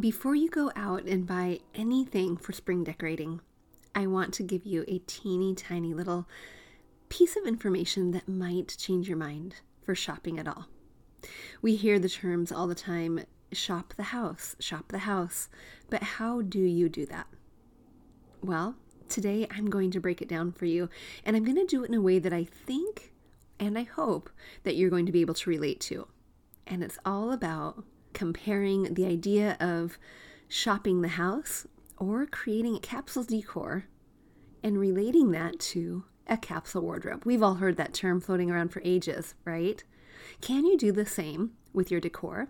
Before you go out and buy anything for spring decorating, I want to give you a teeny tiny little piece of information that might change your mind for shopping at all. We hear the terms all the time shop the house, shop the house, but how do you do that? Well, today I'm going to break it down for you, and I'm going to do it in a way that I think and I hope that you're going to be able to relate to. And it's all about comparing the idea of shopping the house or creating a capsule decor and relating that to a capsule wardrobe. We've all heard that term floating around for ages, right? Can you do the same with your decor?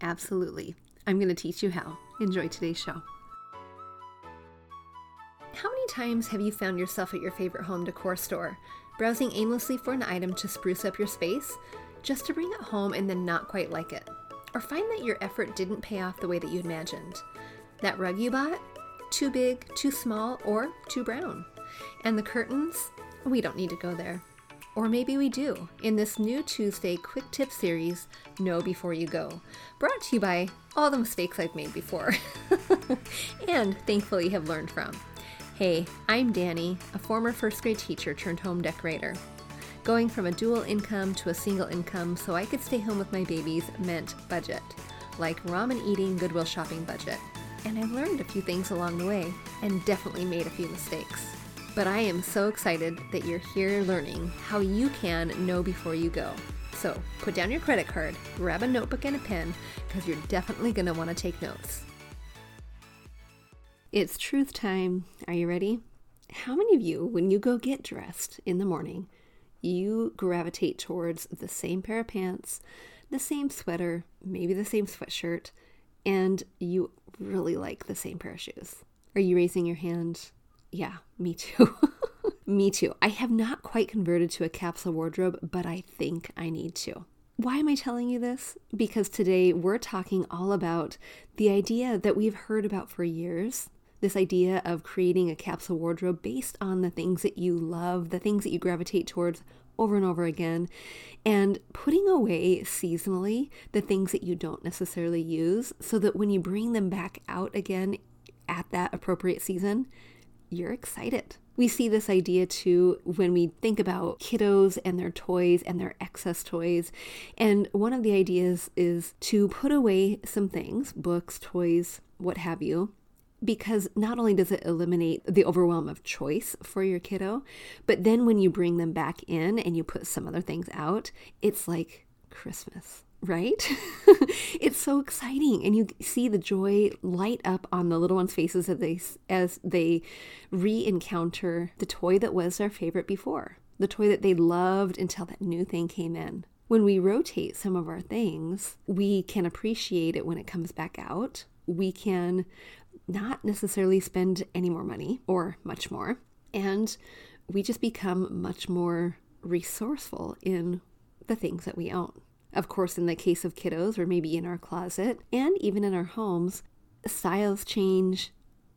Absolutely. I'm going to teach you how. Enjoy today's show. How many times have you found yourself at your favorite home decor store, browsing aimlessly for an item to spruce up your space, just to bring it home and then not quite like it? Or find that your effort didn't pay off the way that you imagined? That rug you bought? Too big, too small, or too brown? And the curtains? We don't need to go there. Or maybe we do in this new Tuesday quick tip series, Know Before You Go, brought to you by all the mistakes I've made before and thankfully have learned from. Hey, I'm Danny, a former first grade teacher turned home decorator. Going from a dual income to a single income so I could stay home with my babies meant budget, like ramen eating, Goodwill shopping budget. And I learned a few things along the way and definitely made a few mistakes. But I am so excited that you're here learning how you can know before you go. So put down your credit card, grab a notebook and a pen, because you're definitely going to want to take notes. It's truth time. Are you ready? How many of you, when you go get dressed in the morning, you gravitate towards the same pair of pants, the same sweater, maybe the same sweatshirt, and you really like the same pair of shoes? Are you raising your hand? Yeah, me too. me too. I have not quite converted to a capsule wardrobe, but I think I need to. Why am I telling you this? Because today we're talking all about the idea that we've heard about for years this idea of creating a capsule wardrobe based on the things that you love, the things that you gravitate towards over and over again, and putting away seasonally the things that you don't necessarily use so that when you bring them back out again at that appropriate season, you're excited. We see this idea too when we think about kiddos and their toys and their excess toys. And one of the ideas is to put away some things, books, toys, what have you, because not only does it eliminate the overwhelm of choice for your kiddo, but then when you bring them back in and you put some other things out, it's like Christmas right? it's so exciting, and you see the joy light up on the little ones' faces as they as they re-encounter the toy that was their favorite before, the toy that they loved until that new thing came in. When we rotate some of our things, we can appreciate it when it comes back out. We can not necessarily spend any more money or much more, and we just become much more resourceful in the things that we own. Of course, in the case of kiddos, or maybe in our closet, and even in our homes, styles change.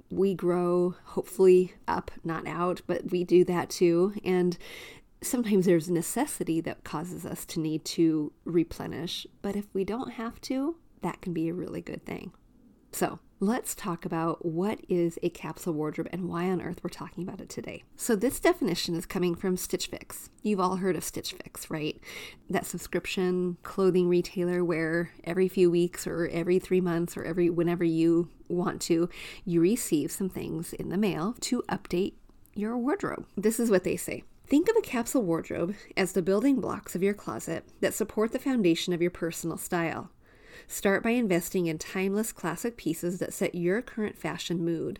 We grow, hopefully up, not out, but we do that too. And sometimes there's necessity that causes us to need to replenish. But if we don't have to, that can be a really good thing. So, let's talk about what is a capsule wardrobe and why on earth we're talking about it today. So, this definition is coming from Stitch Fix. You've all heard of Stitch Fix, right? That subscription clothing retailer where every few weeks or every three months or every whenever you want to, you receive some things in the mail to update your wardrobe. This is what they say. Think of a capsule wardrobe as the building blocks of your closet that support the foundation of your personal style. Start by investing in timeless classic pieces that set your current fashion mood.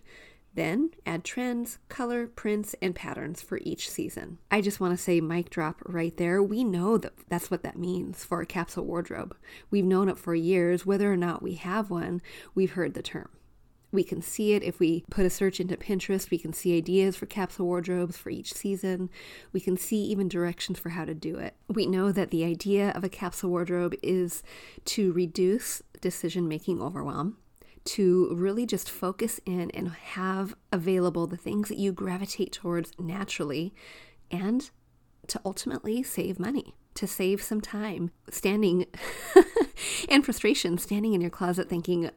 Then add trends, color, prints, and patterns for each season. I just want to say, mic drop right there. We know that that's what that means for a capsule wardrobe. We've known it for years. Whether or not we have one, we've heard the term. We can see it if we put a search into Pinterest. We can see ideas for capsule wardrobes for each season. We can see even directions for how to do it. We know that the idea of a capsule wardrobe is to reduce decision making overwhelm, to really just focus in and have available the things that you gravitate towards naturally, and to ultimately save money, to save some time standing and frustration standing in your closet thinking,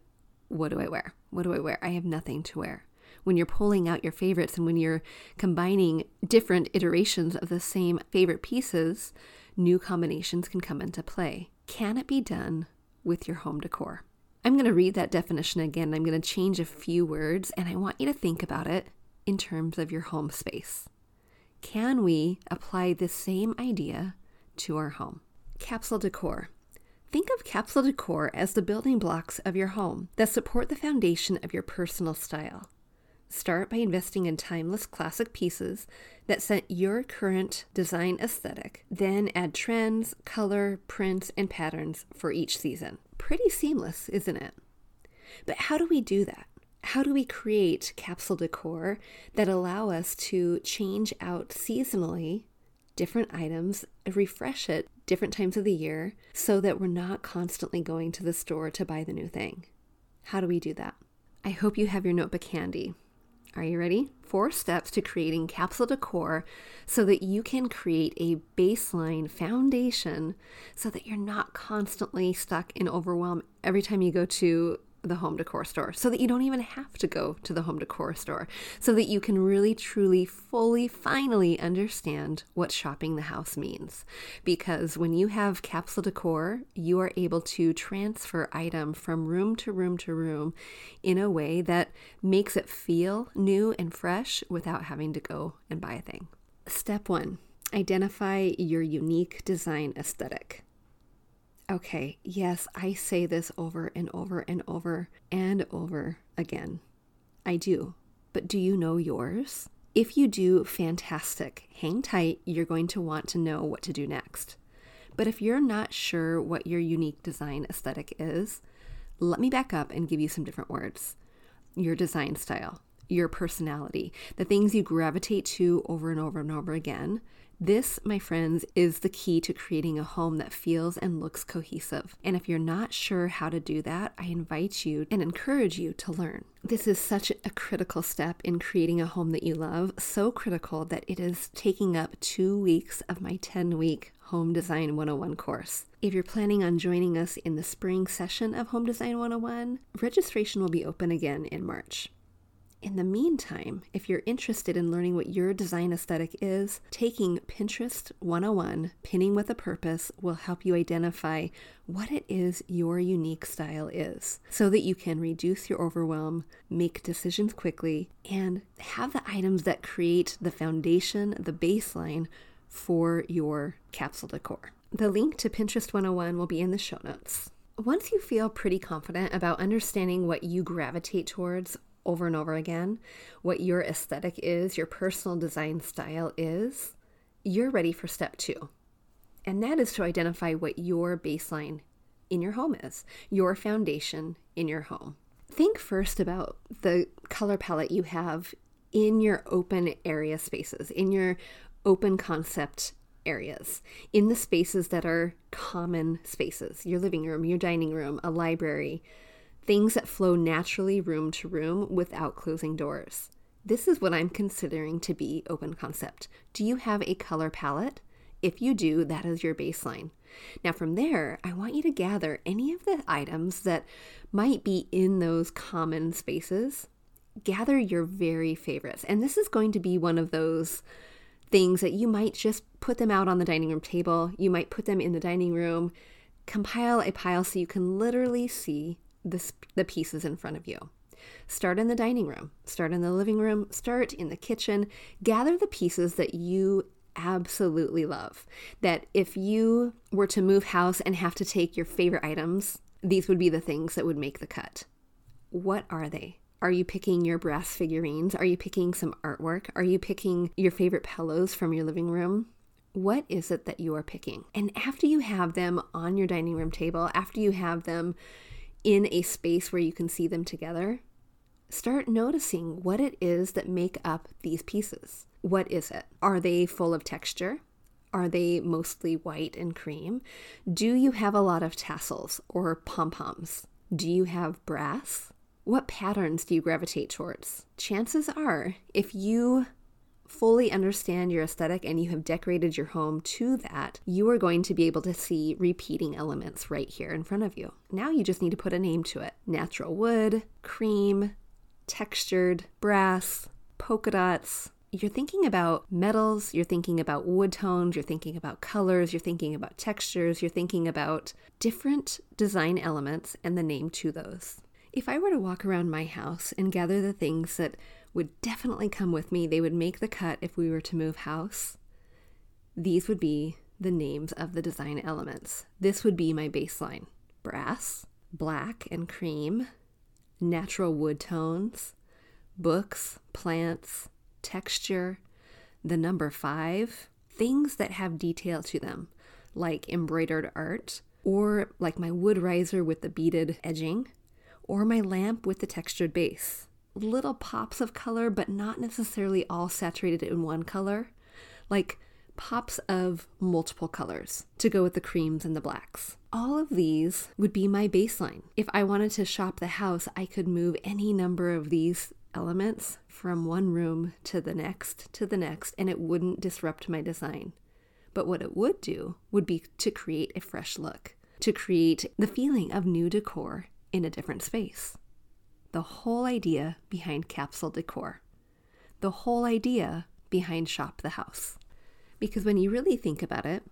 what do I wear? What do I wear? I have nothing to wear. When you're pulling out your favorites and when you're combining different iterations of the same favorite pieces, new combinations can come into play. Can it be done with your home decor? I'm going to read that definition again. I'm going to change a few words and I want you to think about it in terms of your home space. Can we apply this same idea to our home? Capsule decor. Think of capsule decor as the building blocks of your home that support the foundation of your personal style. Start by investing in timeless classic pieces that set your current design aesthetic, then add trends, color, prints, and patterns for each season. Pretty seamless, isn't it? But how do we do that? How do we create capsule decor that allow us to change out seasonally different items, refresh it different times of the year so that we're not constantly going to the store to buy the new thing. How do we do that? I hope you have your notebook handy. Are you ready? Four steps to creating capsule decor so that you can create a baseline foundation so that you're not constantly stuck in overwhelm every time you go to the home decor store so that you don't even have to go to the home decor store so that you can really truly fully finally understand what shopping the house means. Because when you have capsule decor you are able to transfer item from room to room to room in a way that makes it feel new and fresh without having to go and buy a thing. Step 1 identify your unique design aesthetic Okay, yes, I say this over and over and over and over again. I do. But do you know yours? If you do, fantastic. Hang tight, you're going to want to know what to do next. But if you're not sure what your unique design aesthetic is, let me back up and give you some different words. Your design style, your personality, the things you gravitate to over and over and over again, this, my friends, is the key to creating a home that feels and looks cohesive. And if you're not sure how to do that, I invite you and encourage you to learn. This is such a critical step in creating a home that you love, so critical that it is taking up two weeks of my 10 week Home Design 101 course. If you're planning on joining us in the spring session of Home Design 101, registration will be open again in March. In the meantime, if you're interested in learning what your design aesthetic is, taking Pinterest 101, Pinning with a Purpose, will help you identify what it is your unique style is so that you can reduce your overwhelm, make decisions quickly, and have the items that create the foundation, the baseline for your capsule decor. The link to Pinterest 101 will be in the show notes. Once you feel pretty confident about understanding what you gravitate towards over and over again, what your aesthetic is, your personal design style is, you're ready for step two. And that is to identify what your baseline in your home is, your foundation in your home. Think first about the color palette you have in your open area spaces, in your open concept areas, in the spaces that are common spaces your living room, your dining room, a library, things that flow naturally room to room without closing doors. This is what I'm considering to be open concept. Do you have a color palette? If you do, that is your baseline. Now, from there, I want you to gather any of the items that might be in those common spaces. Gather your very favorites. And this is going to be one of those things that you might just put them out on the dining room table. You might put them in the dining room. Compile a pile so you can literally see the, the pieces in front of you. Start in the dining room, start in the living room, start in the kitchen. Gather the pieces that you absolutely love. That if you were to move house and have to take your favorite items, these would be the things that would make the cut. What are they? Are you picking your brass figurines? Are you picking some artwork? Are you picking your favorite pillows from your living room? What is it that you are picking? And after you have them on your dining room table, after you have them in a space where you can see them together, start noticing what it is that make up these pieces. What is it? Are they full of texture? Are they mostly white and cream? Do you have a lot of tassels or pom poms? Do you have brass? What patterns do you gravitate towards? Chances are, if you fully understand your aesthetic and you have decorated your home to that, you are going to be able to see repeating elements right here in front of you. Now you just need to put a name to it natural wood, cream, textured, brass, polka dots, you're thinking about metals, you're thinking about wood tones, you're thinking about colors, you're thinking about textures, you're thinking about different design elements and the name to those. If I were to walk around my house and gather the things that would definitely come with me, they would make the cut if we were to move house, these would be the names of the design elements. This would be my baseline. Brass, black and cream, natural wood tones, books, plants, texture, the number five, things that have detail to them, like embroidered art, or like my wood riser with the beaded edging, or my lamp with the textured base. Little pops of color, but not necessarily all saturated in one color, like pops of multiple colors to go with the creams and the blacks. All of these would be my baseline. If I wanted to shop the house, I could move any number of these elements from one room to the next to the next, and it wouldn't disrupt my design. But what it would do would be to create a fresh look, to create the feeling of new decor in a different space. The whole idea behind capsule decor. The whole idea behind Shop the House. Because when you really think about it,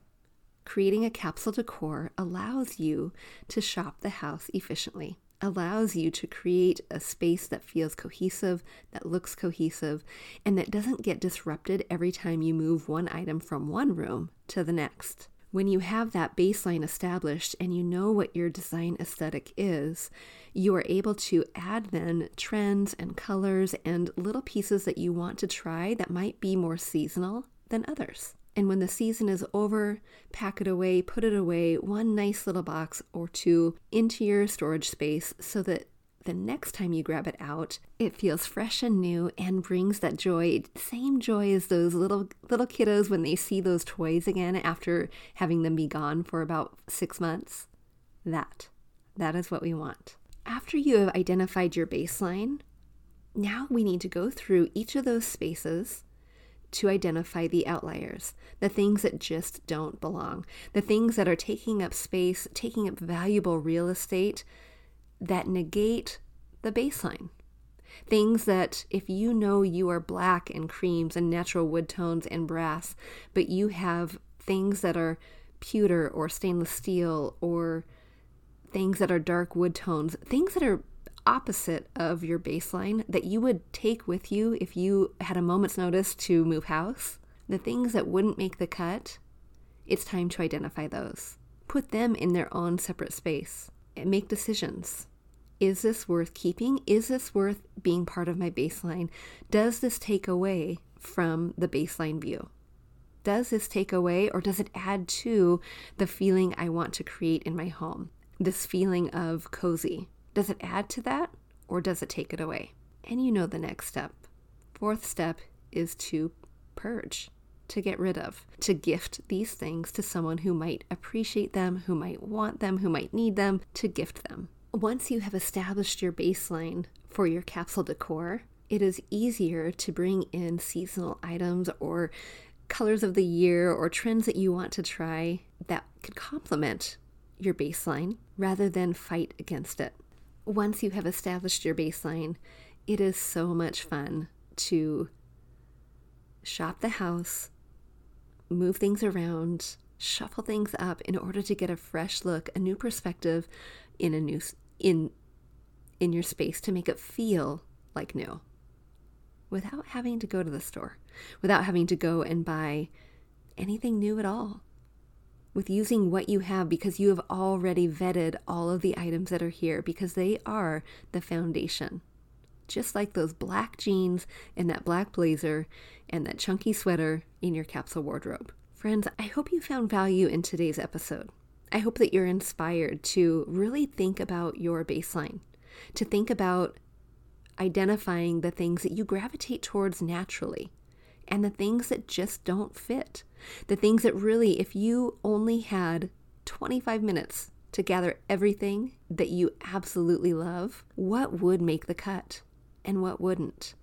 creating a capsule decor allows you to shop the house efficiently allows you to create a space that feels cohesive, that looks cohesive, and that doesn't get disrupted every time you move one item from one room to the next. When you have that baseline established and you know what your design aesthetic is, you are able to add then trends and colors and little pieces that you want to try that might be more seasonal than others. And when the season is over, pack it away, put it away, one nice little box or two into your storage space so that the next time you grab it out, it feels fresh and new and brings that joy, same joy as those little little kiddos when they see those toys again after having them be gone for about 6 months. That that is what we want. After you have identified your baseline, now we need to go through each of those spaces to identify the outliers, the things that just don't belong, the things that are taking up space, taking up valuable real estate that negate the baseline. Things that, if you know you are black and creams and natural wood tones and brass, but you have things that are pewter or stainless steel or things that are dark wood tones, things that are opposite of your baseline that you would take with you if you had a moment's notice to move house, the things that wouldn't make the cut, it's time to identify those. Put them in their own separate space make decisions. Is this worth keeping? Is this worth being part of my baseline? Does this take away from the baseline view? Does this take away or does it add to the feeling I want to create in my home? This feeling of cozy, does it add to that or does it take it away? And you know the next step. Fourth step is to purge, to get rid of, to gift these things to someone who might appreciate them, who might want them, who might need them, to gift them. Once you have established your baseline for your capsule decor, it is easier to bring in seasonal items or colors of the year or trends that you want to try that could complement your baseline rather than fight against it once you have established your baseline, it is so much fun to shop the house, move things around, shuffle things up in order to get a fresh look, a new perspective in a new in in your space to make it feel like new without having to go to the store, without having to go and buy anything new at all with using what you have because you have already vetted all of the items that are here because they are the foundation. Just like those black jeans and that black blazer and that chunky sweater in your capsule wardrobe. Friends, I hope you found value in today's episode. I hope that you're inspired to really think about your baseline, to think about identifying the things that you gravitate towards naturally and the things that just don't fit. The things that really, if you only had 25 minutes to gather everything that you absolutely love, what would make the cut and what wouldn't?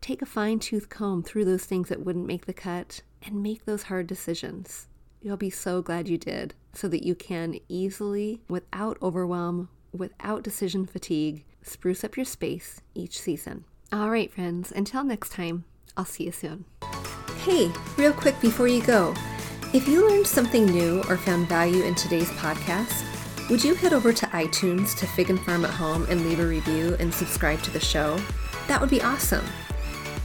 take a fine tooth comb through those things that wouldn't make the cut and make those hard decisions. You'll be so glad you did so that you can easily, without overwhelm, without decision fatigue, spruce up your space each season. All right, friends, until next time, I'll see you soon. Hey, real quick before you go, if you learned something new or found value in today's podcast, would you head over to iTunes to Fig and Farm at Home and leave a review and subscribe to the show? That would be awesome.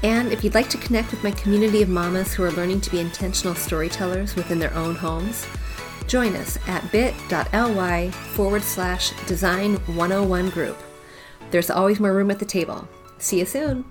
And if you'd like to connect with my community of mamas who are learning to be intentional storytellers within their own homes, join us at bit.ly forward slash design 101 group. There's always more room at the table. See you soon.